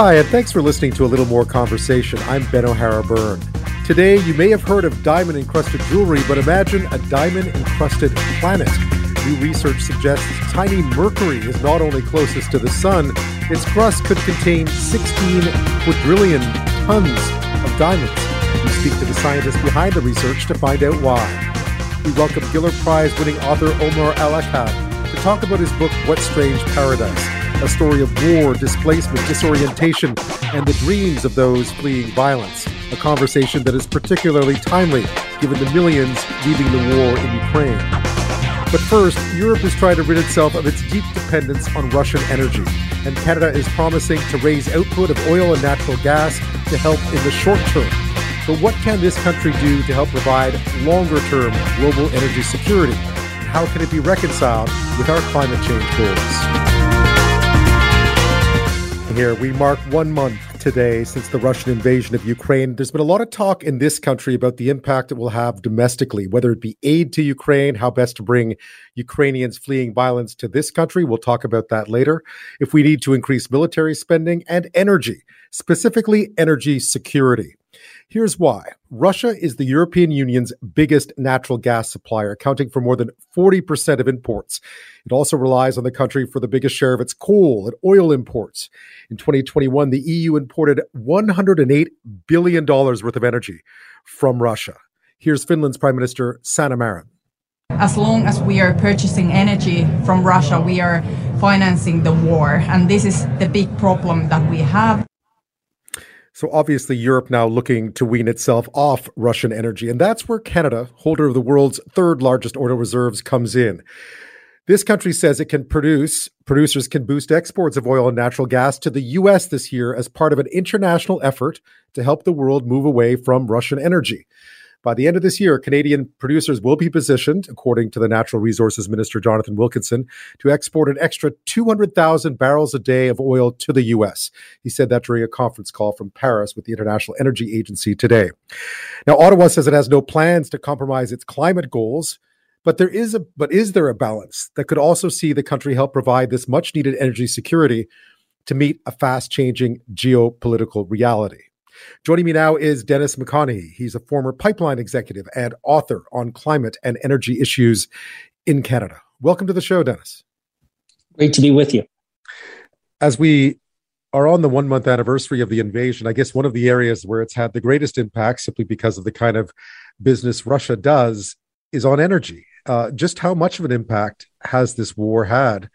Hi, and thanks for listening to a little more conversation. I'm Ben O'Hara Byrne. Today, you may have heard of diamond encrusted jewelry, but imagine a diamond encrusted planet. New research suggests tiny Mercury is not only closest to the Sun, its crust could contain 16 quadrillion tons of diamonds. We speak to the scientists behind the research to find out why. We welcome Giller Prize winning author Omar Akkad to talk about his book, What Strange Paradise a story of war, displacement, disorientation, and the dreams of those fleeing violence. A conversation that is particularly timely given the millions leaving the war in Ukraine. But first, Europe is trying to rid itself of its deep dependence on Russian energy, and Canada is promising to raise output of oil and natural gas to help in the short term. But what can this country do to help provide longer term global energy security? How can it be reconciled with our climate change goals? Here. We mark one month today since the Russian invasion of Ukraine. There's been a lot of talk in this country about the impact it will have domestically, whether it be aid to Ukraine, how best to bring Ukrainians fleeing violence to this country. We'll talk about that later. If we need to increase military spending and energy, specifically energy security. Here's why Russia is the European Union's biggest natural gas supplier, accounting for more than 40% of imports. It also relies on the country for the biggest share of its coal and oil imports. In 2021, the EU imported $108 billion worth of energy from Russia. Here's Finland's Prime Minister Sanna Marin. As long as we are purchasing energy from Russia, we are financing the war. And this is the big problem that we have. So obviously, Europe now looking to wean itself off Russian energy. And that's where Canada, holder of the world's third largest oil reserves, comes in. This country says it can produce, producers can boost exports of oil and natural gas to the U.S. this year as part of an international effort to help the world move away from Russian energy. By the end of this year, Canadian producers will be positioned, according to the Natural Resources Minister Jonathan Wilkinson, to export an extra 200,000 barrels a day of oil to the U.S. He said that during a conference call from Paris with the International Energy Agency today. Now, Ottawa says it has no plans to compromise its climate goals. But there is a but is there a balance that could also see the country help provide this much needed energy security to meet a fast changing geopolitical reality? Joining me now is Dennis McConaghy. He's a former pipeline executive and author on climate and energy issues in Canada. Welcome to the show, Dennis. Great to be with you. As we are on the one month anniversary of the invasion, I guess one of the areas where it's had the greatest impact, simply because of the kind of business Russia does, is on energy. Uh, just how much of an impact has this war had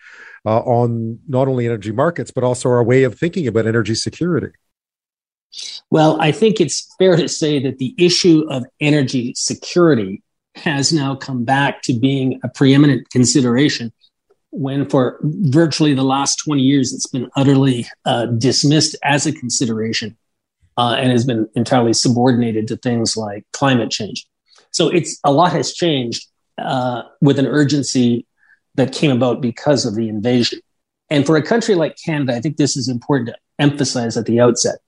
uh, on not only energy markets, but also our way of thinking about energy security? Well, I think it's fair to say that the issue of energy security has now come back to being a preeminent consideration when for virtually the last 20 years it's been utterly uh, dismissed as a consideration uh, and has been entirely subordinated to things like climate change. So it's a lot has changed uh, with an urgency that came about because of the invasion. And for a country like Canada, I think this is important to emphasize at the outset.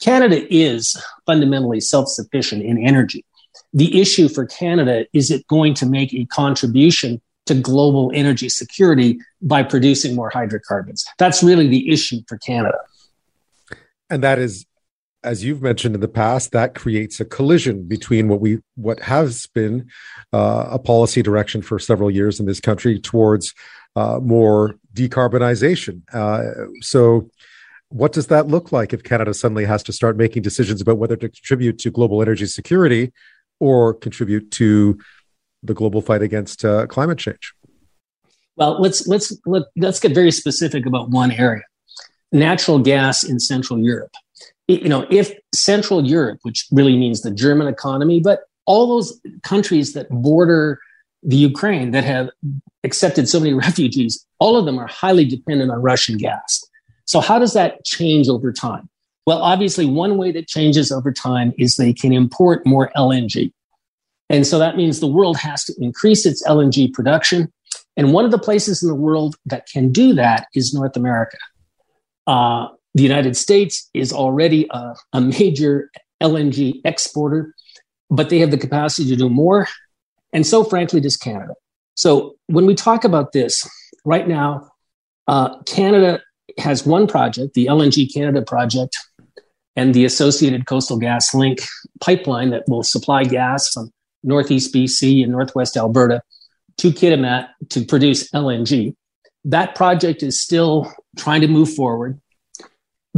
Canada is fundamentally self sufficient in energy. The issue for Canada is it going to make a contribution to global energy security by producing more hydrocarbons? That's really the issue for Canada. And that is, as you've mentioned in the past, that creates a collision between what we what has been uh, a policy direction for several years in this country towards uh, more decarbonization. Uh, so what does that look like if Canada suddenly has to start making decisions about whether to contribute to global energy security or contribute to the global fight against uh, climate change? Well, let's let's let, us let us get very specific about one area: natural gas in Central Europe. You know, if Central Europe, which really means the German economy, but all those countries that border the Ukraine that have accepted so many refugees, all of them are highly dependent on Russian gas. So, how does that change over time? Well, obviously, one way that changes over time is they can import more LNG. And so that means the world has to increase its LNG production. And one of the places in the world that can do that is North America. Uh, the United States is already a, a major LNG exporter, but they have the capacity to do more. And so, frankly, does Canada. So, when we talk about this right now, uh, Canada has one project, the LNG Canada project, and the associated Coastal GasLink pipeline that will supply gas from Northeast BC and Northwest Alberta to Kitimat to produce LNG. That project is still trying to move forward,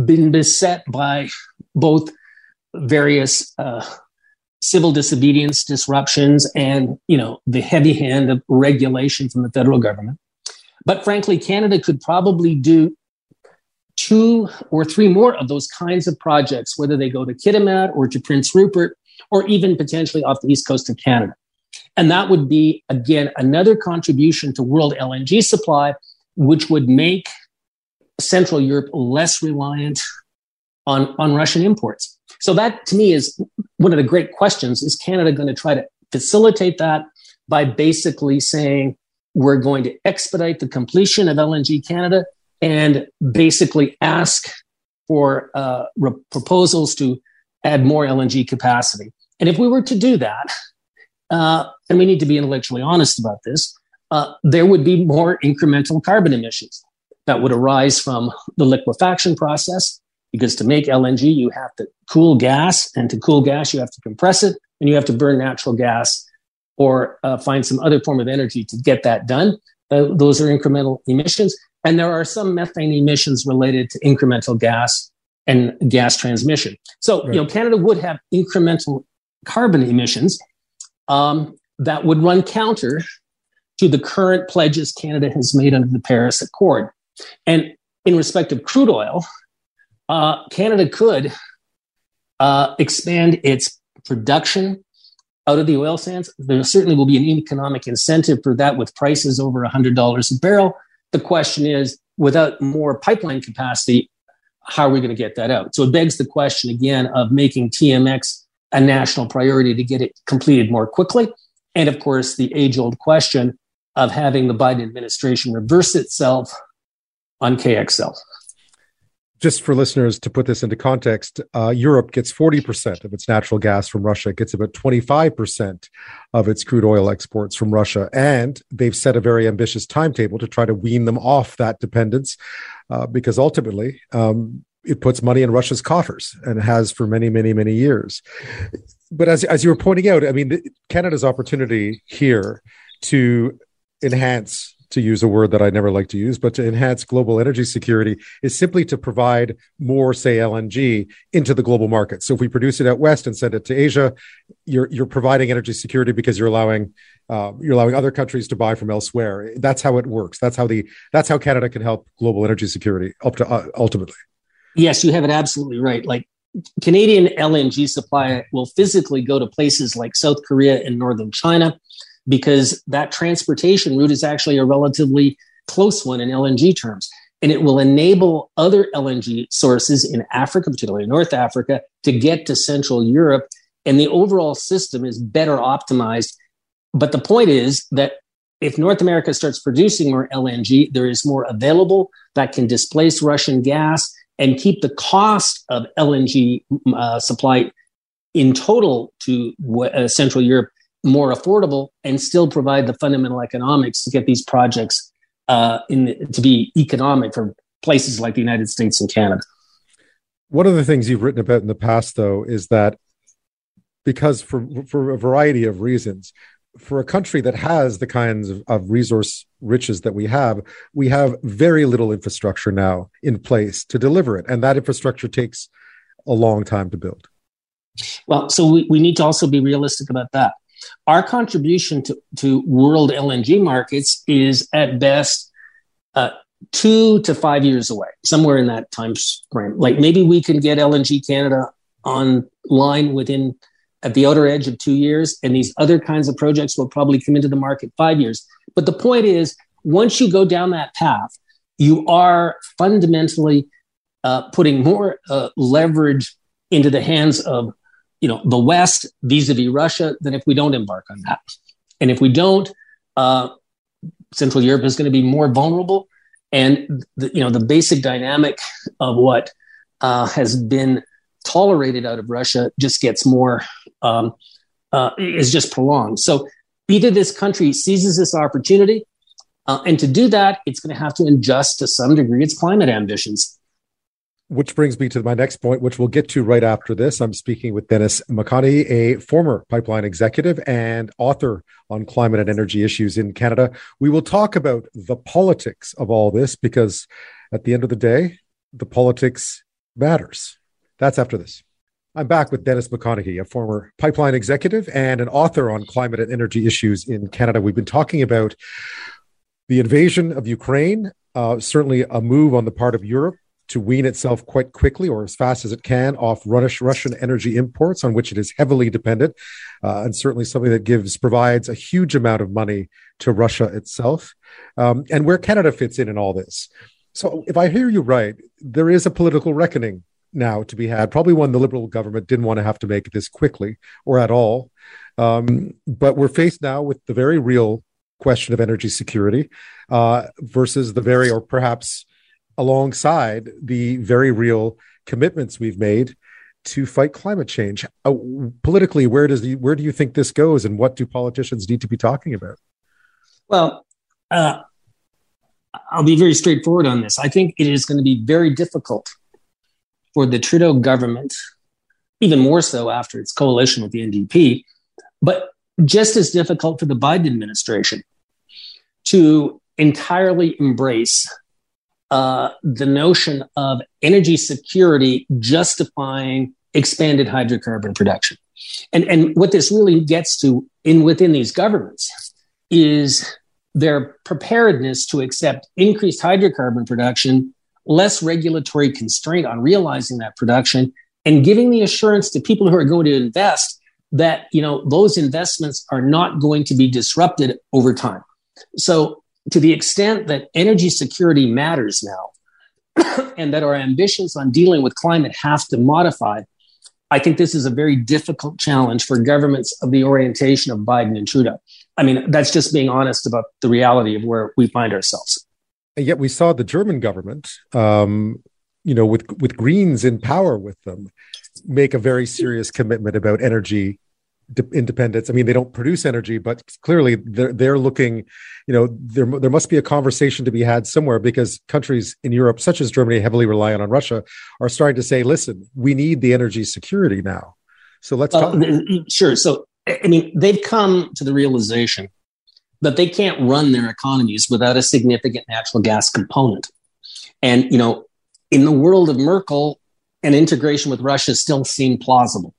been beset by both various uh, civil disobedience disruptions and you know the heavy hand of regulation from the federal government but frankly canada could probably do two or three more of those kinds of projects, whether they go to Kitimat or to Prince Rupert or even potentially off the east coast of Canada. And that would be, again, another contribution to world LNG supply, which would make Central Europe less reliant on, on Russian imports. So that to me is one of the great questions. Is Canada going to try to facilitate that by basically saying we're going to expedite the completion of LNG Canada and basically ask for uh, re- proposals to add more LNG capacity. And if we were to do that, uh, and we need to be intellectually honest about this, uh, there would be more incremental carbon emissions that would arise from the liquefaction process. Because to make LNG, you have to cool gas, and to cool gas, you have to compress it, and you have to burn natural gas or uh, find some other form of energy to get that done. Those are incremental emissions. And there are some methane emissions related to incremental gas and gas transmission. So, right. you know, Canada would have incremental carbon emissions um, that would run counter to the current pledges Canada has made under the Paris Accord. And in respect of crude oil, uh, Canada could uh, expand its production out of the oil sands. There certainly will be an economic incentive for that with prices over $100 a barrel. The question is, without more pipeline capacity, how are we going to get that out? So it begs the question again of making TMX a national priority to get it completed more quickly. And of course, the age old question of having the Biden administration reverse itself on KXL just for listeners to put this into context, uh, Europe gets 40% of its natural gas from Russia, gets about 25% of its crude oil exports from Russia. And they've set a very ambitious timetable to try to wean them off that dependence uh, because ultimately um, it puts money in Russia's coffers and has for many, many, many years. But as, as you were pointing out, I mean, Canada's opportunity here to enhance to use a word that I never like to use, but to enhance global energy security is simply to provide more, say, LNG into the global market. So if we produce it out west and send it to Asia, you're you're providing energy security because you're allowing uh, you're allowing other countries to buy from elsewhere. That's how it works. That's how the that's how Canada can help global energy security up to uh, ultimately. Yes, you have it absolutely right. Like Canadian LNG supply will physically go to places like South Korea and northern China because that transportation route is actually a relatively close one in LNG terms. And it will enable other LNG sources in Africa, particularly North Africa, to get to Central Europe. And the overall system is better optimized. But the point is that if North America starts producing more LNG, there is more available that can displace Russian gas and keep the cost of LNG uh, supply in total to uh, Central Europe more affordable and still provide the fundamental economics to get these projects uh, in to be economic for places like the United States and Canada. One of the things you've written about in the past, though, is that because for for a variety of reasons, for a country that has the kinds of, of resource riches that we have, we have very little infrastructure now in place to deliver it, and that infrastructure takes a long time to build. Well, so we, we need to also be realistic about that. Our contribution to, to world LNG markets is at best uh, two to five years away, somewhere in that time frame. Like maybe we can get LNG Canada online within at the outer edge of two years, and these other kinds of projects will probably come into the market five years. But the point is, once you go down that path, you are fundamentally uh, putting more uh, leverage into the hands of you know, the West vis-a-vis Russia than if we don't embark on that. And if we don't, uh, Central Europe is going to be more vulnerable. And the, you know, the basic dynamic of what uh, has been tolerated out of Russia just gets more um, uh, is just prolonged. So either this country seizes this opportunity Uh, and to do that, it's going to have to adjust to some degree its climate ambitions. Which brings me to my next point, which we'll get to right after this. I'm speaking with Dennis McConaghy, a former pipeline executive and author on climate and energy issues in Canada. We will talk about the politics of all this because at the end of the day, the politics matters. That's after this. I'm back with Dennis McConaghy, a former pipeline executive and an author on climate and energy issues in Canada. We've been talking about the invasion of Ukraine, uh, certainly a move on the part of Europe to wean itself quite quickly or as fast as it can off Russian energy imports, on which it is heavily dependent, uh, and certainly something that gives provides a huge amount of money to Russia itself, um, and where Canada fits in in all this. So, if I hear you right, there is a political reckoning now to be had. Probably one the Liberal government didn't want to have to make this quickly or at all. Um, but we're faced now with the very real question of energy security uh, versus the very, or perhaps alongside the very real commitments we've made to fight climate change. Uh, politically, where does the, where do you think this goes, and what do politicians need to be talking about? Well, uh, I'll be very straightforward on this. I think it is going to be very difficult for the Trudeau government, even more so after its coalition with the NDP, but just as difficult for the Biden administration to entirely embrace uh, the notion of energy security justifying expanded hydrocarbon production. And, and what this really gets to in within these governments is their preparedness to accept increased hydrocarbon production, less regulatory constraint on realizing that production, and giving the assurance to people who are going to invest that you know those investments are not going to be disrupted over time. So to the extent that energy security matters now and that our ambitions on dealing with climate have to modify, I think this is a very difficult challenge for governments of the orientation of Biden and Trudeau. I mean, that's just being honest about the reality of where we find ourselves. And yet we saw the German government, um, you know, with with Greens in power with them, make a very serious commitment about energy independence. I mean, they don't produce energy, but clearly they're they're looking. You know, there there must be a conversation to be had somewhere because countries in Europe, such as Germany, heavily reliant on Russia, are starting to say, "Listen, we need the energy security now." So let's uh, sure. So I mean, they've come to the realization that they can't run their economies without a significant natural gas component, and you know, in the world of Merkel, an integration with Russia still seemed plausible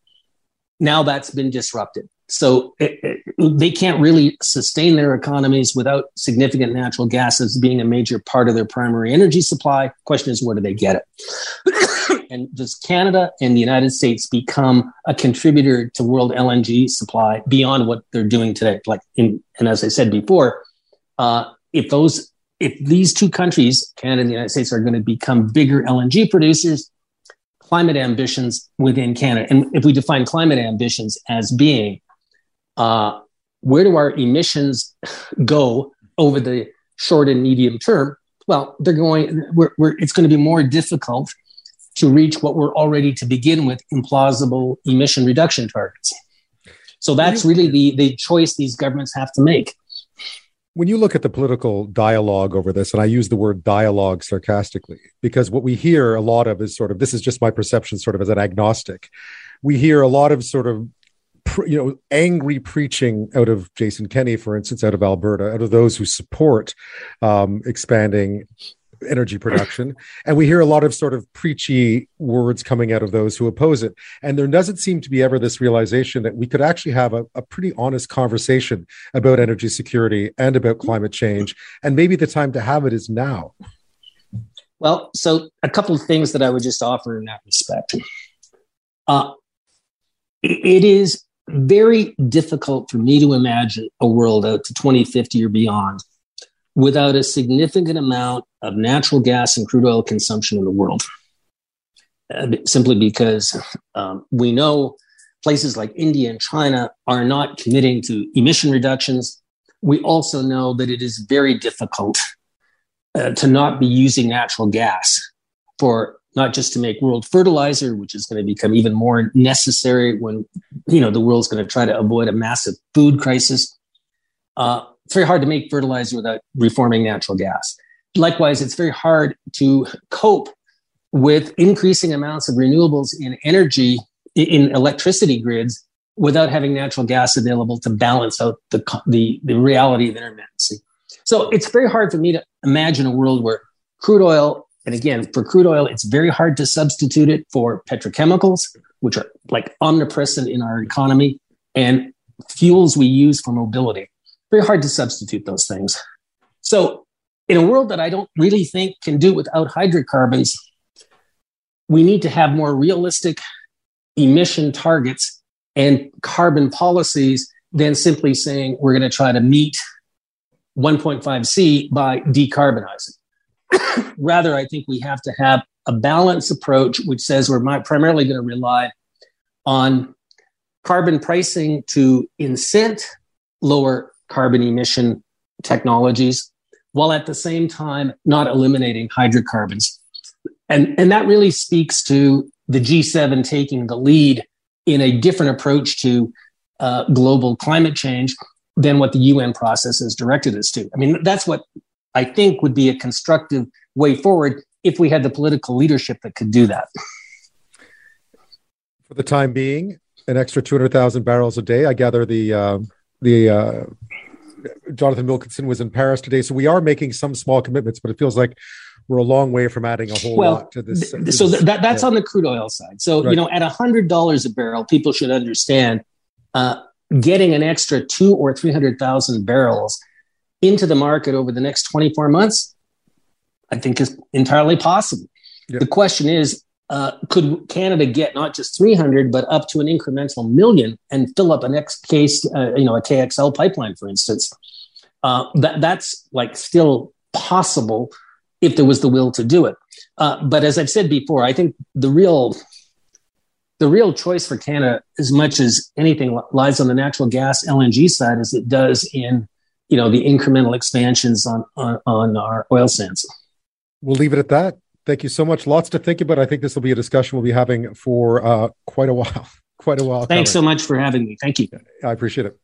now that's been disrupted. So it, it, they can't really sustain their economies without significant natural gases being a major part of their primary energy supply. Question is, where do they get it? and does Canada and the United States become a contributor to world LNG supply beyond what they're doing today? Like, in, and as I said before, uh, if those, if these two countries, Canada and the United States, are going to become bigger LNG producers, climate ambitions within Canada. And if we define climate ambitions as being uh, where do our emissions go over the short and medium term? Well, they're going. We're, we're, it's going to be more difficult to reach what we're already to begin with implausible emission reduction targets. So that's really the the choice these governments have to make when you look at the political dialogue over this, and I use the word dialogue sarcastically, because what we hear a lot of is sort of this is just my perception, sort of as an agnostic. We hear a lot of sort of you know angry preaching out of Jason Kenney, for instance, out of Alberta, out of those who support um, expanding energy production. And we hear a lot of sort of preachy words coming out of those who oppose it. And there doesn't seem to be ever this realization that we could actually have a, a pretty honest conversation about energy security and about climate change. And maybe the time to have it is now. Well, so a couple of things that I would just offer in that respect. Uh, it is very difficult for me to imagine a world out to 2050 or beyond without a significant amount of natural gas and crude oil consumption in the world. Uh, simply because um, we know places like India and China are not committing to emission reductions. We also know that it is very difficult uh, to not be using natural gas for not just to make world fertilizer, which is going to become even more necessary when you know the world's going to try to avoid a massive food crisis, uh, it's very hard to make fertilizer without reforming natural gas. Likewise, it's very hard to cope with increasing amounts of renewables in energy in electricity grids without having natural gas available to balance out the, the, the reality of intermittency. So it's very hard for me to imagine a world where crude oil, and again, for crude oil, it's very hard to substitute it for petrochemicals, which are like omnipresent in our economy, and fuels we use for mobility. Very hard to substitute those things. So, in a world that I don't really think can do without hydrocarbons, we need to have more realistic emission targets and carbon policies than simply saying we're going to try to meet 1.5C by decarbonizing. Rather, I think we have to have a balanced approach which says we're primarily going to rely on carbon pricing to incent lower carbon emission technologies while at the same time not eliminating hydrocarbons. And, and that really speaks to the G7 taking the lead in a different approach to uh, global climate change than what the UN process has directed us to. I mean, that's what I think would be a constructive way forward if we had the political leadership that could do that. For the time being, an extra 200,000 barrels a day. I gather the uh, the uh, Jonathan Wilkinson was in Paris today, so we are making some small commitments, but it feels like we're a long way from adding a whole well, lot to this. Th- so th- that, that's yeah. on the crude oil side. So right. you know, at hundred dollars a barrel, people should understand uh, getting an extra two or three hundred thousand barrels into the market over the next twenty four months. I think is entirely possible. Yep. The question is, uh, could Canada get not just 300, but up to an incremental million and fill up an X case, uh, you know, a KXL pipeline, for instance? Uh, that that's like still possible if there was the will to do it. Uh, but as I've said before, I think the real the real choice for Canada, as much as anything, lies on the natural gas LNG side, as it does in you know the incremental expansions on on, on our oil sands. We'll leave it at that. Thank you so much. Lots to think about. I think this will be a discussion we'll be having for uh, quite a while. quite a while. Thanks coming. so much for having me. Thank you. I appreciate it.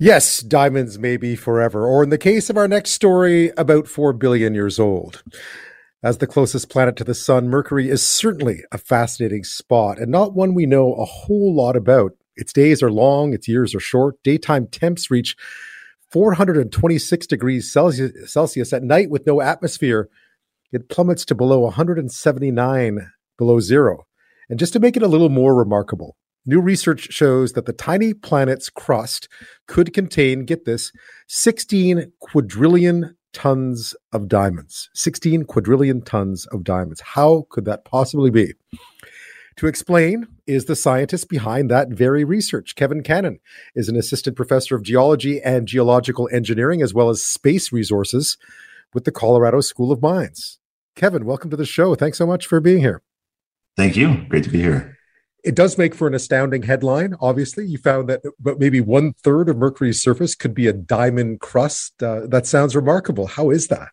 Yes, diamonds may be forever, or in the case of our next story, about 4 billion years old. As the closest planet to the sun, Mercury is certainly a fascinating spot and not one we know a whole lot about. Its days are long, its years are short, daytime temps reach 426 degrees Celsius, at night with no atmosphere. It plummets to below 179 below zero. And just to make it a little more remarkable, New research shows that the tiny planet's crust could contain, get this, 16 quadrillion tons of diamonds. 16 quadrillion tons of diamonds. How could that possibly be? To explain is the scientist behind that very research. Kevin Cannon is an assistant professor of geology and geological engineering, as well as space resources with the Colorado School of Mines. Kevin, welcome to the show. Thanks so much for being here. Thank you. Great to be here. It does make for an astounding headline. Obviously, you found that but maybe one third of Mercury's surface could be a diamond crust. Uh, that sounds remarkable. How is that?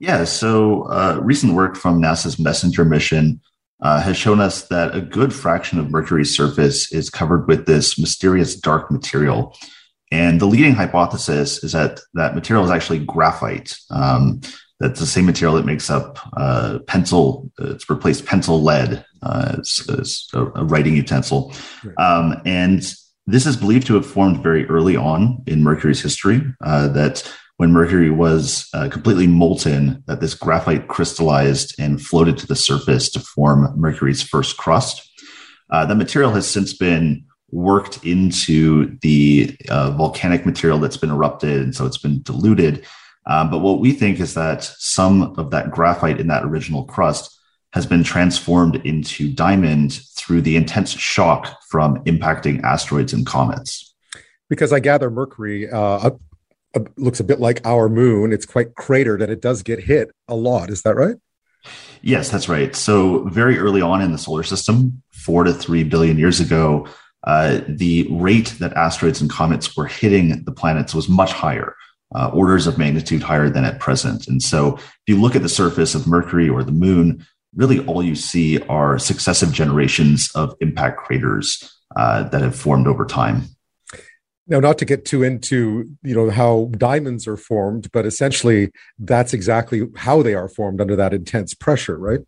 Yeah, so uh, recent work from NASA's MESSENGER mission uh, has shown us that a good fraction of Mercury's surface is covered with this mysterious dark material. And the leading hypothesis is that that material is actually graphite. Um, that's the same material that makes up uh, pencil. It's replaced pencil lead uh, as, as a, a, writing utensil. Right. Um, and this is believed to have formed very early on in Mercury's history. Uh, that when Mercury was uh, completely molten, that this graphite crystallized and floated to the surface to form Mercury's first crust. Uh, the material has since been worked into the uh, volcanic material that's been erupted, and so it's been diluted um, but what we think is that some of that graphite in that original crust has been transformed into diamond through the intense shock from impacting asteroids and comets. Because I gather Mercury uh, looks a bit like our moon. It's quite cratered and it does get hit a lot. Is that right? Yes, that's right. So, very early on in the solar system, four to three billion years ago, uh, the rate that asteroids and comets were hitting the planets was much higher uh, orders of magnitude higher than at present. And so if you look at the surface of Mercury or the moon, really all you see are successive generations of impact craters uh, that have formed over time. Now, not to get too into you know how diamonds are formed, but essentially that's exactly how they are formed under that intense pressure, right?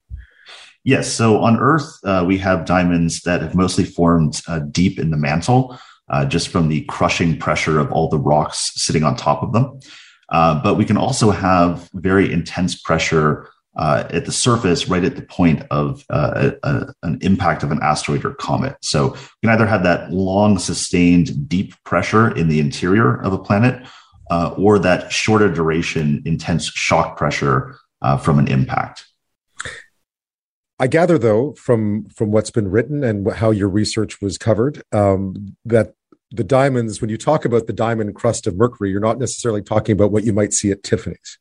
Yes. So on Earth, uh, we have diamonds that have mostly formed uh, deep in the mantle, uh, just from the crushing pressure of all the rocks sitting on top of them. Uh, but we can also have very intense pressure uh, at the surface, right at the point of uh, a, a, an impact of an asteroid or comet. So you can either have that long, sustained, deep pressure in the interior of a planet, uh, or that shorter duration, intense shock pressure uh, from an impact. I gather, though, from from what's been written and how your research was covered, um, that the diamonds, when you talk about the diamond crust of Mercury, you're not necessarily talking about what you might see at Tiffany's.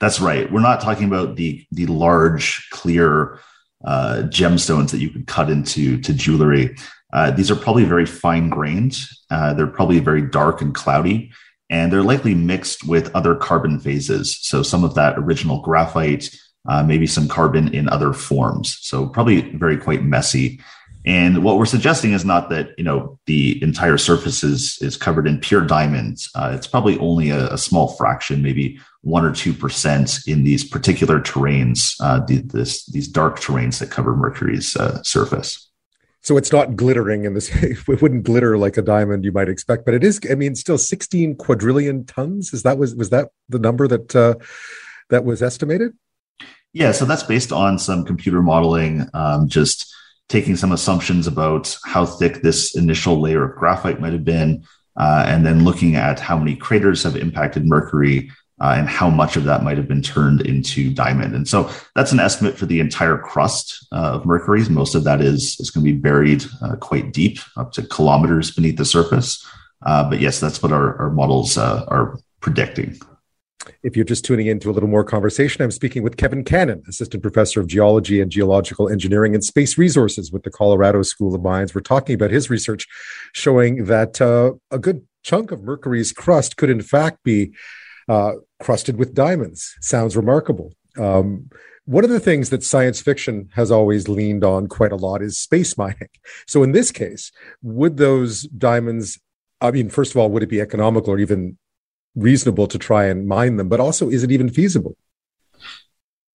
That's right. We're not talking about the the large, clear uh, gemstones that you could cut into to jewelry. Uh, these are probably very fine grained. Uh, they're probably very dark and cloudy, and they're likely mixed with other carbon phases. So some of that original graphite, uh, maybe some carbon in other forms. So probably very quite messy. And what we're suggesting is not that you know the entire surface is is covered in pure diamonds. Uh, it's probably only a, a, small fraction, maybe one or two percent, in these particular terrains, uh, the, this, these dark terrains that cover Mercury's uh, surface. So it's not glittering in this. It wouldn't glitter like a diamond you might expect, but it is. I mean, still 16 quadrillion tons. Is that was was that the number that uh, that was estimated? Yeah, so that's based on some computer modeling. Um, just taking some assumptions about how thick this initial layer of graphite might have been, uh, and then looking at how many craters have impacted Mercury uh, and how much of that might have been turned into diamond. And so that's an estimate for the entire crust uh, of Mercury. Most of that is, is going to be buried uh, quite deep, up to kilometers beneath the surface. Uh, but yes, that's what our, our models uh, are predicting. If you're just tuning in to a little more conversation, I'm speaking with Kevin Cannon, Assistant Professor of Geology and Geological Engineering and Space Resources with the Colorado School of Mines. We're talking about his research showing that uh, a good chunk of Mercury's crust could, in fact, be uh, crusted with diamonds. Sounds remarkable. Um, one of the things that science fiction has always leaned on quite a lot is space mining. So, in this case, would those diamonds I mean, first of all, would it be economical or even reasonable to try and mine them, but also is it even feasible?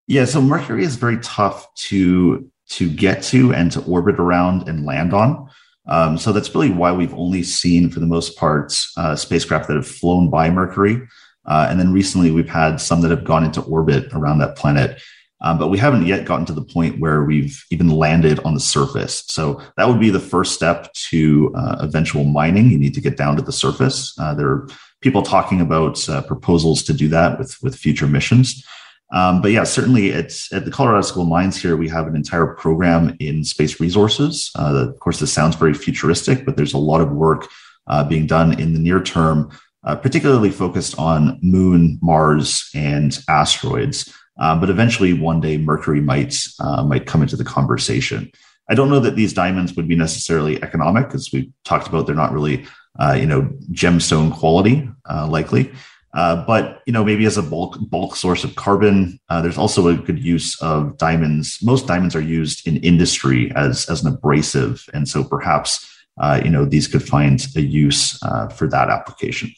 Yeah, so Mercury is very tough to to get to and to orbit around and land on. Um, so that's really why we've only seen, for the most part, uh, spacecraft that have flown by Mercury. Uh, and then recently, we've had some that have gone into orbit around that planet. Um, but we haven't yet gotten to the point where we've even landed on the surface. So that would be the first step to uh, eventual mining. You need to get down to the surface. Uh, there are people talking about uh, proposals to do that with with future missions. Um, but yeah, certainly at, at the Colorado School of Mines here, we have an entire program in space resources. Uh, of course, this sounds very futuristic, but there's a lot of work uh, being done in the near term, uh, particularly focused on Moon, Mars, and asteroids. Uh, but eventually, one day, Mercury might uh, might come into the conversation. I don't know that these diamonds would be necessarily economic, as we talked about. They're not really uh, you know, gemstone quality, uh, likely. Uh, but you know, maybe as a bulk bulk source of carbon, uh, there's also a good use of diamonds. Most diamonds are used in industry as as an abrasive, and so perhaps uh, you know these could find a use uh, for that application.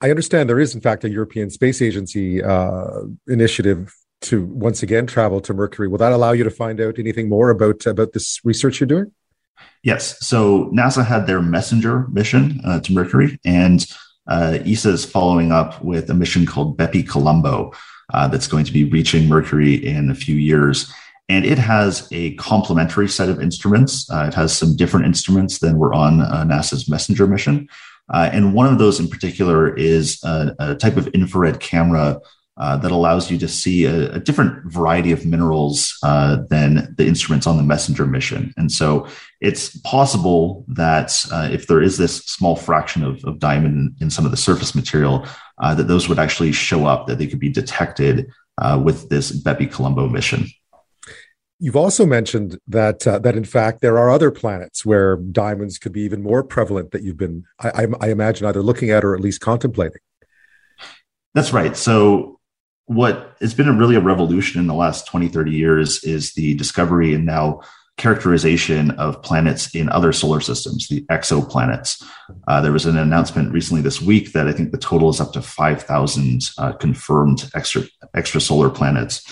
I understand there is, in fact, a European Space Agency initiative to once again travel to Mercury. Will that allow you to find out anything more about about this research you're doing? Yes. So NASA had their messenger mission uh, to Mercury, and uh, ESA is following up with a mission called Bepi Colombo uh, that's going to be reaching Mercury in a few years. And it has a complementary set of instruments. Uh, it has some different instruments than were on uh, NASA's messenger mission. Uh, and one of those in particular is a, a type of infrared camera uh, that allows you to see a, a different variety of minerals uh, than the instruments on the messenger mission. And so it's possible that uh, if there is this small fraction of, of diamond in, some of the surface material, uh, that those would actually show up, that they could be detected uh, with this Bepi Colombo mission. You've also mentioned that that in fact there are other planets where diamonds could be even more prevalent that you've been, I, I, I imagine, either looking at or at least contemplating. That's right. So what has been a really a revolution in the last 20 30 years is the discovery and now characterization of planets in other solar systems, the exoplanets. Uh, there was an announcement recently this week that I think the total is up to 5,000 uh, confirmed extra extrasolar planets.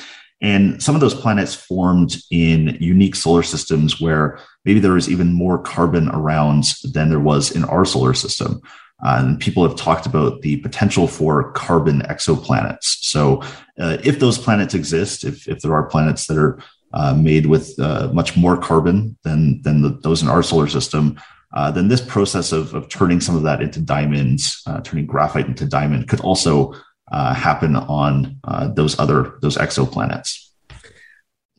And some of those planets formed in unique solar systems where maybe there was even more carbon around than there was in our solar system. And people have talked about the potential for carbon exoplanets. So, uh, if those planets exist, if, if there are planets that are uh, made with uh, much more carbon than, than the, those in our solar system, uh, then this process of, of turning some of that into diamonds, uh, turning graphite into diamond, could also happen on those other those exoplanets.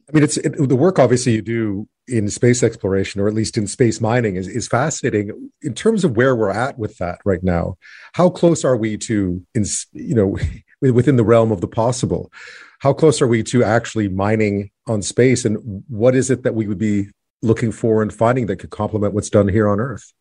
I mean, it's it, the work obviously you do in space exploration, or at least in space mining, is is fascinating. In terms of where we're at with that right now, how close are we to, in, you know, within the realm of the possible? How close are we to actually mining on space, and what is it that we would be looking for and finding that could complement what's done here on Earth?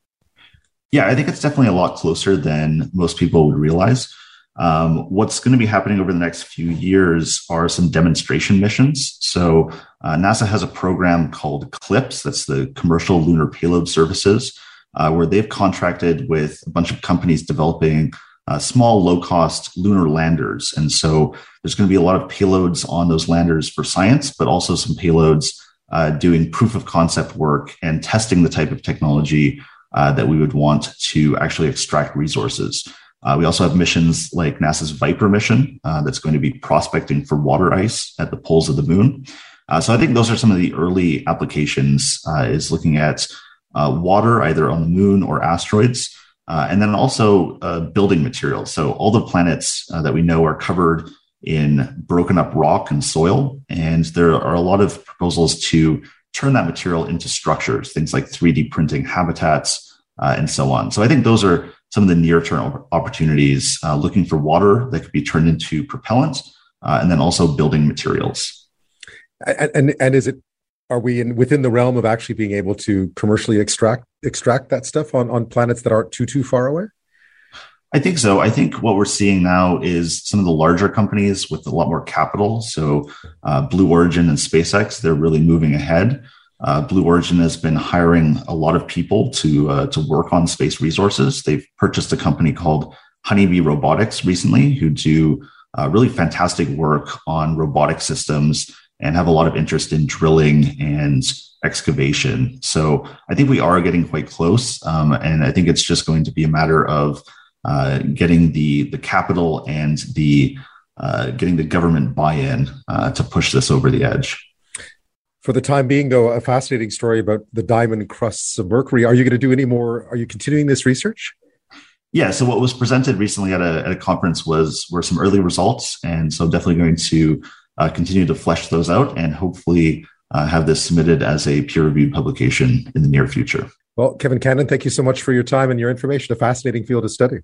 Yeah, I think it's definitely a lot closer than most people would realize. Um, what's going to be happening over the next few years are some demonstration missions. So, uh, NASA has a program called CLPS, that's the Commercial Lunar Payload Services, uh, where they've contracted with a bunch of companies developing uh, small, low cost lunar landers. And so, there's going to be a lot of payloads on those landers for science, but also some payloads uh, doing proof of concept work and testing the type of technology uh, that we would want to actually extract resources. Uh, we also have missions like NASA's Viper mission uh, that's going to be prospecting for water ice at the poles of the moon. Uh, so I think those are some of the early applications uh, is looking at uh, water either on the moon or asteroids. Uh, and then also building materials. So all the planets that we know are covered in broken up rock and soil. And there are a lot of proposals to turn that material into structures, things like 3D printing habitats and so on. So I think those are some of the near term opportunities, uh, looking for water that could be turned into propellant, uh, and then also building materials. And, and, and is it are we in within the realm of actually being able to commercially extract extract that stuff on on planets that aren't too too far away? I think so. I think what we're seeing now is some of the larger companies with a lot more capital. So, uh, Blue Origin and SpaceX, they're really moving ahead. Uh, Blue Origin has been hiring a lot of people to uh, to work on space resources. They've purchased a company called Honeybee Robotics recently, who do uh, really fantastic work on robotic systems and have a lot of interest in drilling and excavation. So I think we are getting quite close, um, and I think it's just going to be a matter of uh, getting the the capital and the uh, getting the government buy-in uh, to push this over the edge. For the time being, though, a fascinating story about the diamond crusts of Mercury. Are you going to do any more? Are you continuing this research? Yeah. So what was presented recently at a, at a conference was were some early results, and so I'm definitely going to uh, continue to flesh those out and hopefully uh, have this submitted as a peer reviewed publication in the near future. Well, Kevin Cannon, thank you so much for your time and your information. A fascinating field of study.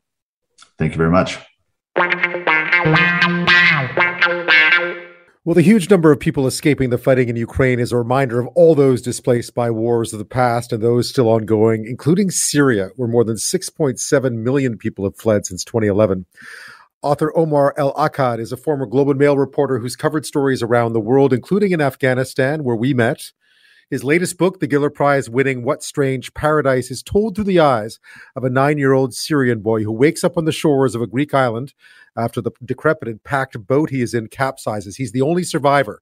Thank you very much. Well, the huge number of people escaping the fighting in Ukraine is a reminder of all those displaced by wars of the past and those still ongoing, including Syria, where more than 6.7 million people have fled since 2011. Author Omar El Akkad is a former Globe and Mail reporter who's covered stories around the world, including in Afghanistan, where we met. His latest book, the Giller Prize winning What Strange Paradise, is told through the eyes of a nine year old Syrian boy who wakes up on the shores of a Greek island after the decrepit and packed boat he is in capsizes. He's the only survivor,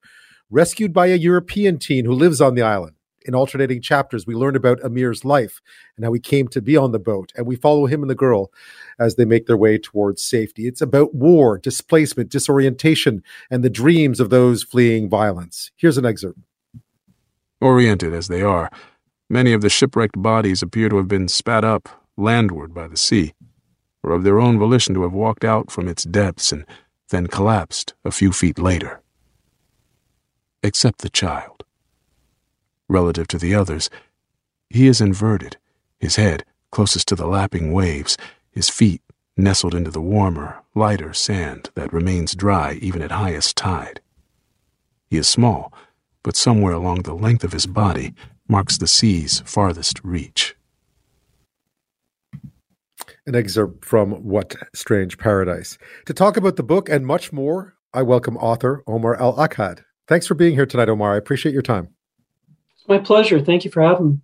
rescued by a European teen who lives on the island. In alternating chapters, we learn about Amir's life and how he came to be on the boat, and we follow him and the girl as they make their way towards safety. It's about war, displacement, disorientation, and the dreams of those fleeing violence. Here's an excerpt. Oriented as they are, many of the shipwrecked bodies appear to have been spat up landward by the sea, or of their own volition to have walked out from its depths and then collapsed a few feet later. Except the child. Relative to the others, he is inverted, his head closest to the lapping waves, his feet nestled into the warmer, lighter sand that remains dry even at highest tide. He is small, but somewhere along the length of his body marks the sea's farthest reach. An excerpt from What Strange Paradise. To talk about the book and much more, I welcome author Omar Al Akkad. Thanks for being here tonight, Omar. I appreciate your time. My pleasure. Thank you for having me.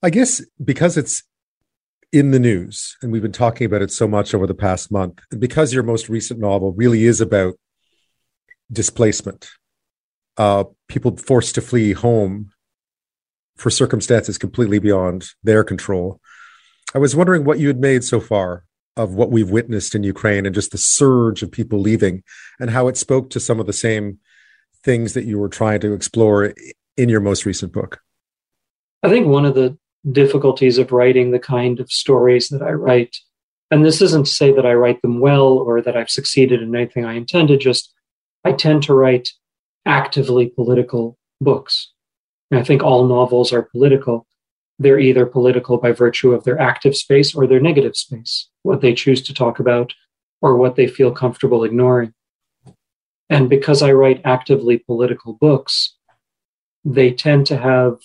I guess because it's in the news and we've been talking about it so much over the past month, and because your most recent novel really is about displacement, uh, people forced to flee home for circumstances completely beyond their control. I was wondering what you had made so far of what we've witnessed in Ukraine and just the surge of people leaving and how it spoke to some of the same things that you were trying to explore in your most recent book. I think one of the difficulties of writing the kind of stories that I write, and this isn't to say that I write them well or that I've succeeded in anything I intended, just I tend to write actively political books. And I think all novels are political. They're either political by virtue of their active space or their negative space, what they choose to talk about or what they feel comfortable ignoring. And because I write actively political books, they tend to have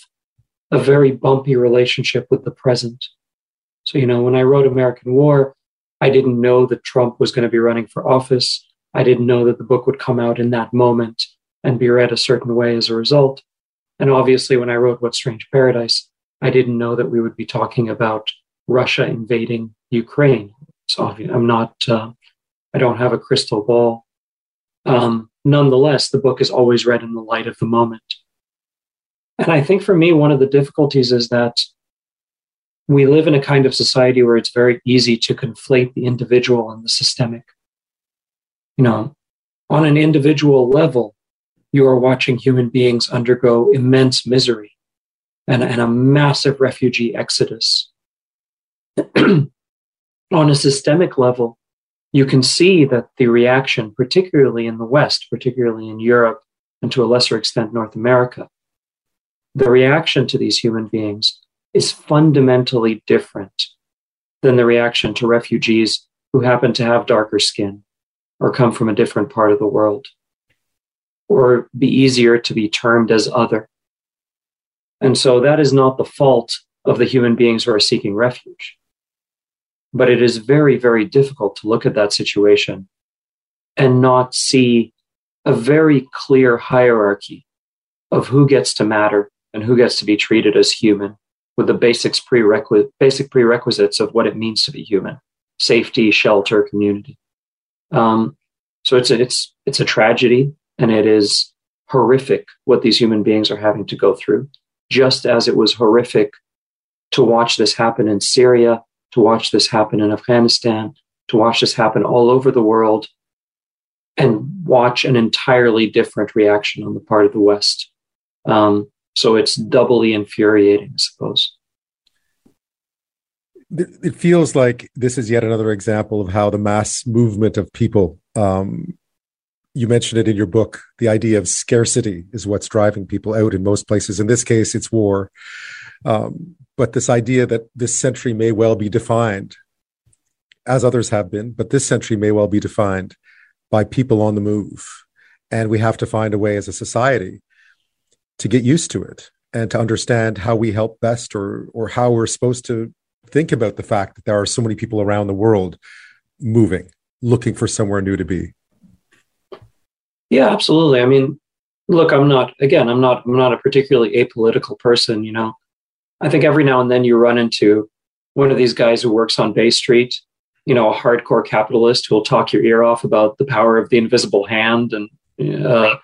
a very bumpy relationship with the present. So, you know, when I wrote American War, I didn't know that Trump was going to be running for office. I didn't know that the book would come out in that moment and be read a certain way as a result. And obviously, when I wrote What Strange Paradise, I didn't know that we would be talking about Russia invading Ukraine. So I'm not, uh, I don't have a crystal ball. Um, nonetheless, the book is always read in the light of the moment. And I think for me, one of the difficulties is that we live in a kind of society where it's very easy to conflate the individual and the systemic. You know, on an individual level, you are watching human beings undergo immense misery and, and a massive refugee exodus. on a systemic level, you can see that the reaction, particularly in the West, particularly in Europe, and to a lesser extent, North America, the reaction to these human beings is fundamentally different than the reaction to refugees who happen to have darker skin or come from a different part of the world or be easier to be termed as other. And so that is not the fault of the human beings who are seeking refuge. But it is very, very difficult to look at that situation and not see a very clear hierarchy of who gets to matter and who gets to be treated as human with the basics prerequis- basic prerequisites of what it means to be human safety shelter community um, so it's a, it's it's a tragedy and it is horrific what these human beings are having to go through just as it was horrific to watch this happen in syria to watch this happen in afghanistan to watch this happen all over the world and watch an entirely different reaction on the part of the west um, so it's doubly infuriating, I suppose. It feels like this is yet another example of how the mass movement of people. Um, you mentioned it in your book. The idea of scarcity is what's driving people out in most places. In this case, it's war. Um, but this idea that this century may well be defined, as others have been, but this century may well be defined by people on the move. And we have to find a way as a society to get used to it and to understand how we help best or or how we're supposed to think about the fact that there are so many people around the world moving looking for somewhere new to be yeah absolutely i mean look i'm not again i'm not i'm not a particularly apolitical person you know i think every now and then you run into one of these guys who works on bay street you know a hardcore capitalist who will talk your ear off about the power of the invisible hand and uh,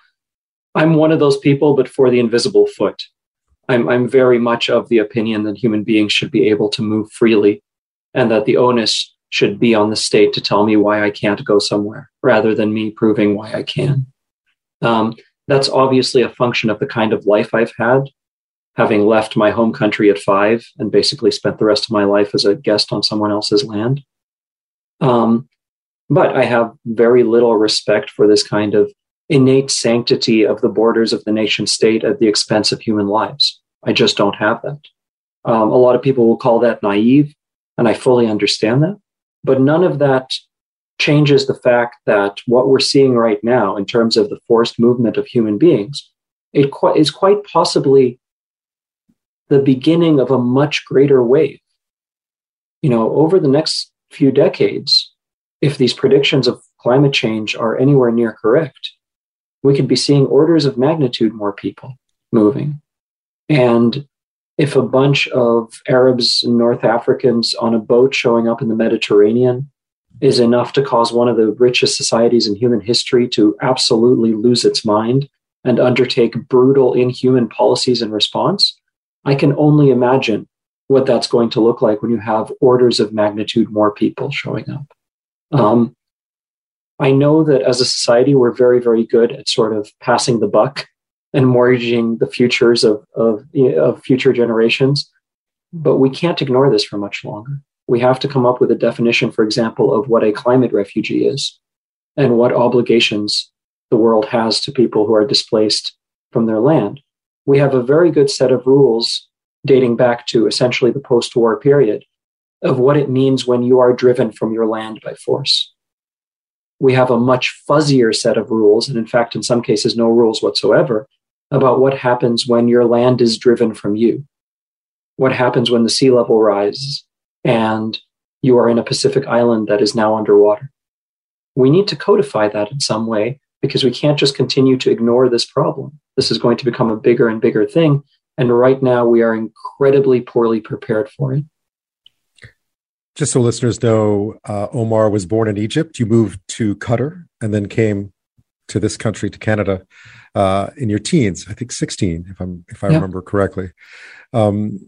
I'm one of those people, but for the invisible foot. I'm, I'm very much of the opinion that human beings should be able to move freely and that the onus should be on the state to tell me why I can't go somewhere rather than me proving why I can. Um, that's obviously a function of the kind of life I've had, having left my home country at five and basically spent the rest of my life as a guest on someone else's land. Um, but I have very little respect for this kind of innate sanctity of the borders of the nation state at the expense of human lives. I just don't have that. Um, a lot of people will call that naive, and I fully understand that. But none of that changes the fact that what we're seeing right now, in terms of the forced movement of human beings, it qu- is quite possibly the beginning of a much greater wave. You know, over the next few decades, if these predictions of climate change are anywhere near correct, we could be seeing orders of magnitude more people moving. And if a bunch of Arabs and North Africans on a boat showing up in the Mediterranean is enough to cause one of the richest societies in human history to absolutely lose its mind and undertake brutal, inhuman policies in response, I can only imagine what that's going to look like when you have orders of magnitude more people showing up. Um, I know that as a society, we're very, very good at sort of passing the buck and mortgaging the futures of, of, of future generations. But we can't ignore this for much longer. We have to come up with a definition, for example, of what a climate refugee is and what obligations the world has to people who are displaced from their land. We have a very good set of rules dating back to essentially the post war period of what it means when you are driven from your land by force. We have a much fuzzier set of rules, and in fact, in some cases, no rules whatsoever, about what happens when your land is driven from you. What happens when the sea level rises and you are in a Pacific island that is now underwater? We need to codify that in some way because we can't just continue to ignore this problem. This is going to become a bigger and bigger thing. And right now, we are incredibly poorly prepared for it. Just so listeners know, uh, Omar was born in Egypt. You moved to Qatar and then came to this country, to Canada, uh, in your teens. I think sixteen, if I'm if I yeah. remember correctly. Um,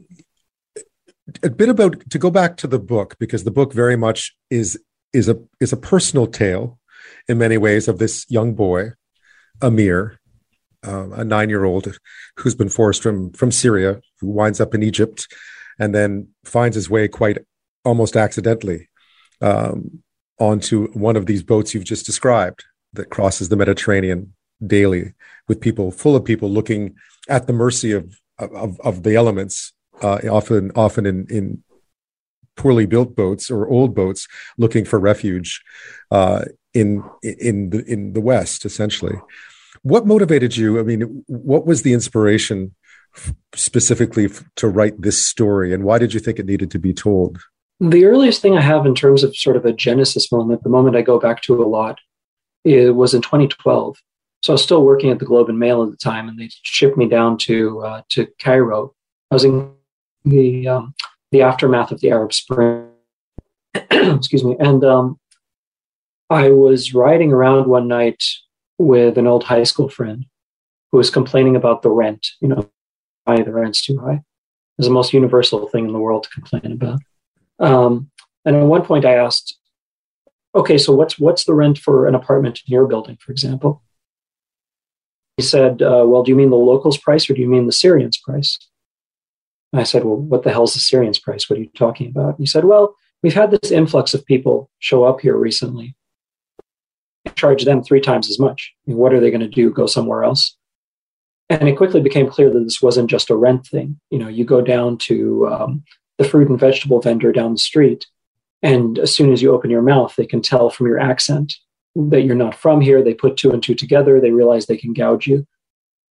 a bit about to go back to the book because the book very much is is a is a personal tale in many ways of this young boy, Amir, uh, a nine year old who's been forced from from Syria, who winds up in Egypt, and then finds his way quite almost accidentally um, onto one of these boats you've just described that crosses the Mediterranean daily with people full of people looking at the mercy of of, of the elements uh, often often in in poorly built boats or old boats looking for refuge uh, in in the in the West essentially. What motivated you? I mean, what was the inspiration specifically to write this story, and why did you think it needed to be told? The earliest thing I have in terms of sort of a genesis moment, the moment I go back to a lot, it was in 2012. So I was still working at the Globe and Mail at the time, and they shipped me down to uh, to Cairo. I was in the um, the aftermath of the Arab Spring. Excuse me, and um, I was riding around one night with an old high school friend who was complaining about the rent. You know, why the rent's too high. It's the most universal thing in the world to complain about. Um, and at one point, I asked, "Okay, so what's what's the rent for an apartment in your building, for example?" He said, uh, Well, do you mean the locals' price or do you mean the Syrians' price? And I said, Well, what the hell is the Syrians' price? What are you talking about? And he said, Well, we've had this influx of people show up here recently. Charge them three times as much. I mean, what are they going to do? Go somewhere else? And it quickly became clear that this wasn't just a rent thing. You know, you go down to um, the fruit and vegetable vendor down the street, and as soon as you open your mouth, they can tell from your accent that you're not from here. They put two and two together. They realize they can gouge you.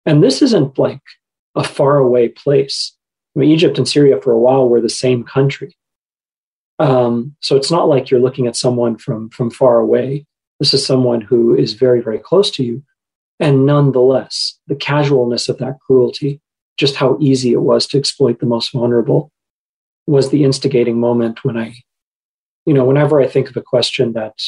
And this isn't like a faraway place. I mean, Egypt and Syria for a while were the same country. Um, so it's not like you're looking at someone from, from far away. This is someone who is very, very close to you. And nonetheless, the casualness of that cruelty, just how easy it was to exploit the most vulnerable, was the instigating moment when I, you know, whenever I think of a question that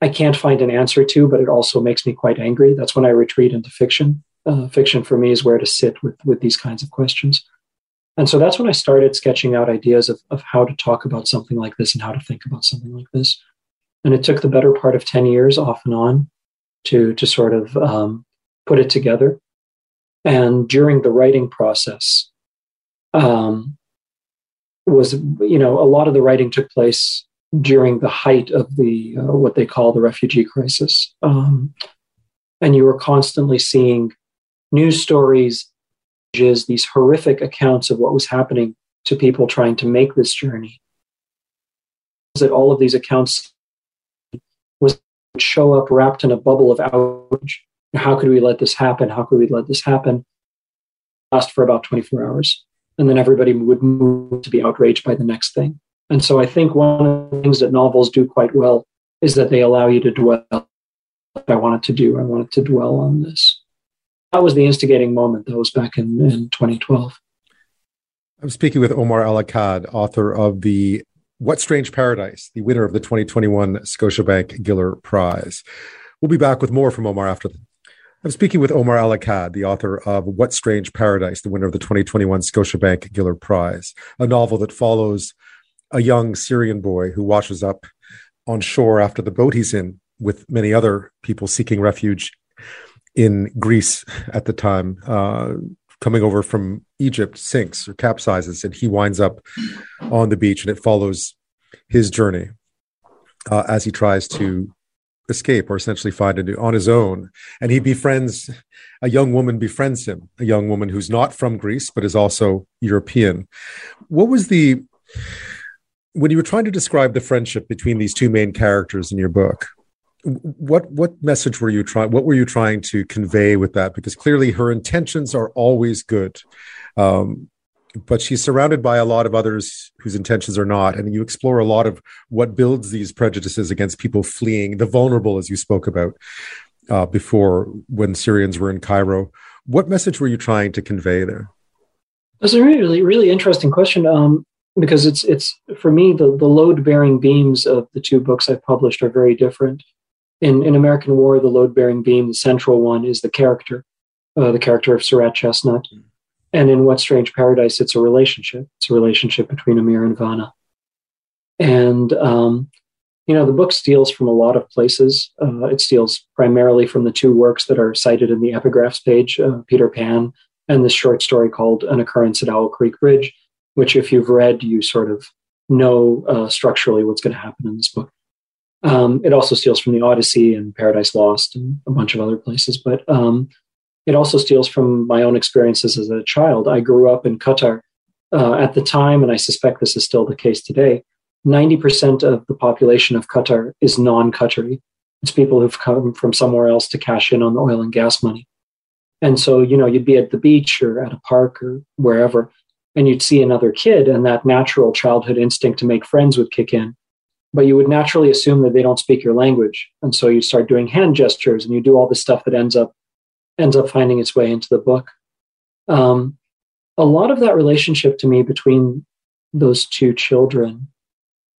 I can't find an answer to, but it also makes me quite angry. That's when I retreat into fiction. Uh, fiction for me is where to sit with, with these kinds of questions. And so that's when I started sketching out ideas of, of how to talk about something like this and how to think about something like this. And it took the better part of 10 years off and on to, to sort of um, put it together. And during the writing process, um, was, you know, a lot of the writing took place during the height of the uh, what they call the refugee crisis, um, and you were constantly seeing news stories, these horrific accounts of what was happening to people trying to make this journey. That all of these accounts was show up wrapped in a bubble of outrage. How could we let this happen? How could we let this happen? Last for about 24 hours. And then everybody would move to be outraged by the next thing. And so I think one of the things that novels do quite well is that they allow you to dwell. I wanted to do, I wanted to dwell on this. That was the instigating moment. That was back in, in 2012. I'm speaking with Omar El Akkad, author of the What Strange Paradise, the winner of the 2021 Scotiabank Giller Prize. We'll be back with more from Omar after. The- I'm speaking with Omar El Akkad, the author of What Strange Paradise, the winner of the 2021 Scotiabank Giller Prize, a novel that follows a young Syrian boy who washes up on shore after the boat he's in with many other people seeking refuge in Greece at the time, uh, coming over from Egypt, sinks or capsizes, and he winds up on the beach, and it follows his journey uh, as he tries to escape or essentially find a new on his own. And he befriends a young woman, befriends him, a young woman who's not from Greece but is also European. What was the when you were trying to describe the friendship between these two main characters in your book? What what message were you trying what were you trying to convey with that? Because clearly her intentions are always good um, but she's surrounded by a lot of others whose intentions are not. And you explore a lot of what builds these prejudices against people fleeing the vulnerable as you spoke about uh, before when syrians were in cairo. What message were you trying to convey there? That's a really really interesting question um, because it's it's for me the, the load bearing beams of the two books i've published are very different in, in American War, the load bearing beam, the central one, is the character, uh, the character of Sarat Chestnut. And in What Strange Paradise, it's a relationship. It's a relationship between Amir and Vanna. And, um, you know, the book steals from a lot of places. Uh, it steals primarily from the two works that are cited in the epigraphs page uh, Peter Pan and this short story called An Occurrence at Owl Creek Bridge, which, if you've read, you sort of know uh, structurally what's going to happen in this book. Um, it also steals from the Odyssey and Paradise Lost and a bunch of other places, but um, it also steals from my own experiences as a child. I grew up in Qatar uh, at the time, and I suspect this is still the case today. 90% of the population of Qatar is non Qatari. It's people who've come from somewhere else to cash in on the oil and gas money. And so, you know, you'd be at the beach or at a park or wherever, and you'd see another kid, and that natural childhood instinct to make friends would kick in but you would naturally assume that they don't speak your language. And so you start doing hand gestures and you do all the stuff that ends up ends up finding its way into the book. Um, a lot of that relationship to me between those two children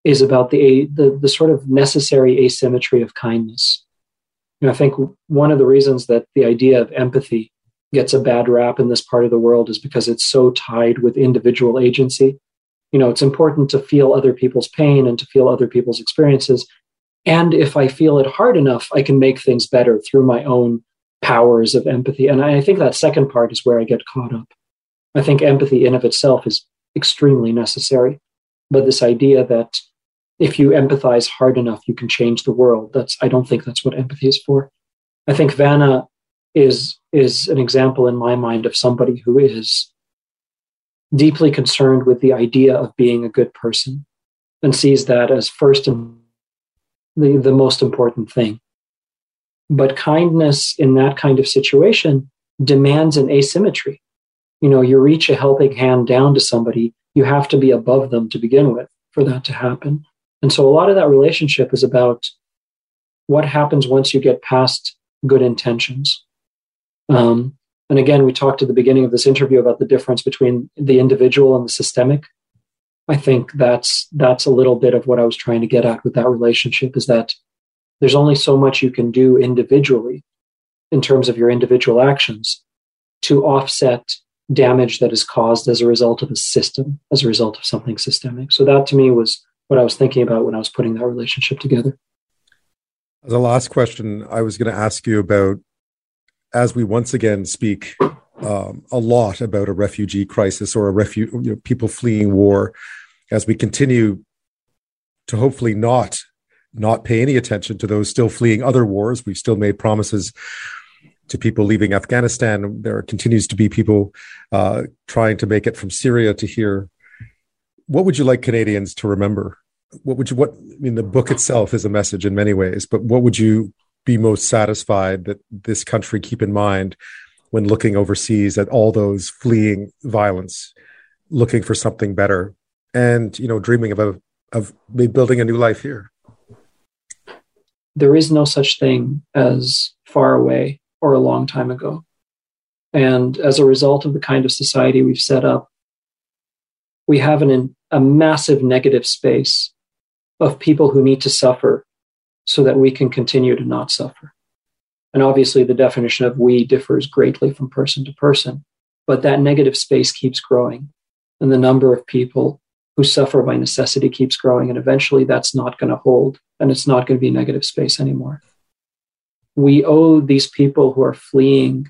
is about the, the the sort of necessary asymmetry of kindness. You know, i think one of the reasons that the idea of empathy gets a bad rap in this part of the world is because it's so tied with individual agency you know it's important to feel other people's pain and to feel other people's experiences. And if i feel it hard enough i can make things better through my own powers of empathy. And i think that second part is where i get caught up. I think empathy in of itself is extremely necessary. But this idea that if you empathize hard enough you can change the world that's i don't think that's what empathy is for. I think vanna is is an example in my mind of somebody who is deeply concerned with the idea of being a good person and sees that as first and the, the most important thing. But kindness in that kind of situation demands an asymmetry. You know, you reach a helping hand down to somebody, you have to be above them to begin with for that to happen. And so a lot of that relationship is about what happens once you get past good intentions. Um, and again, we talked at the beginning of this interview about the difference between the individual and the systemic. I think that's that's a little bit of what I was trying to get at with that relationship is that there's only so much you can do individually in terms of your individual actions to offset damage that is caused as a result of a system, as a result of something systemic. So that to me was what I was thinking about when I was putting that relationship together. As a last question, I was going to ask you about as we once again speak um, a lot about a refugee crisis or a refu- you know, people fleeing war, as we continue to hopefully not not pay any attention to those still fleeing other wars. We've still made promises to people leaving Afghanistan. There continues to be people uh, trying to make it from Syria to here. What would you like Canadians to remember? What would you? What I mean, the book itself is a message in many ways, but what would you be most satisfied that this country keep in mind when looking overseas at all those fleeing violence, looking for something better, and you know, dreaming of a, of building a new life here. There is no such thing as far away or a long time ago. And as a result of the kind of society we've set up, we have an, a massive negative space of people who need to suffer so that we can continue to not suffer. And obviously, the definition of we differs greatly from person to person, but that negative space keeps growing. And the number of people who suffer by necessity keeps growing. And eventually, that's not going to hold and it's not going to be negative space anymore. We owe these people who are fleeing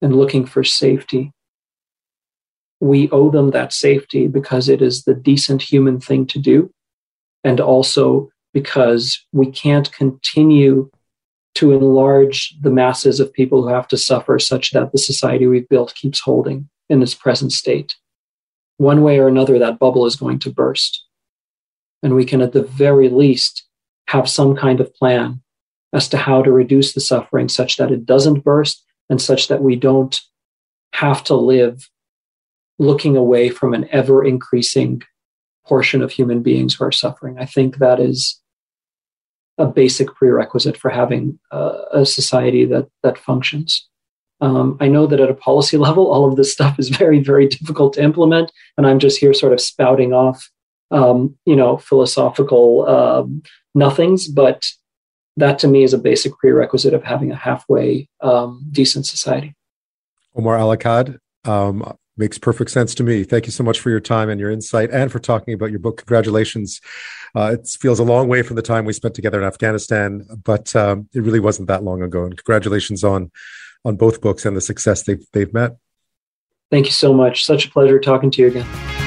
and looking for safety. We owe them that safety because it is the decent human thing to do. And also because we can't continue to enlarge the masses of people who have to suffer such that the society we've built keeps holding in its present state. One way or another, that bubble is going to burst. And we can, at the very least, have some kind of plan as to how to reduce the suffering such that it doesn't burst and such that we don't have to live looking away from an ever increasing portion of human beings who are suffering. I think that is a basic prerequisite for having uh, a society that that functions. Um, I know that at a policy level, all of this stuff is very, very difficult to implement, and I'm just here sort of spouting off, um, you know, philosophical um, nothings. But that to me is a basic prerequisite of having a halfway um, decent society. Omar Al-Akkad, um, makes perfect sense to me. Thank you so much for your time and your insight and for talking about your book. Congratulations. Uh, it feels a long way from the time we spent together in Afghanistan, but um, it really wasn't that long ago. And congratulations on on both books and the success they've they've met. Thank you so much. Such a pleasure talking to you again.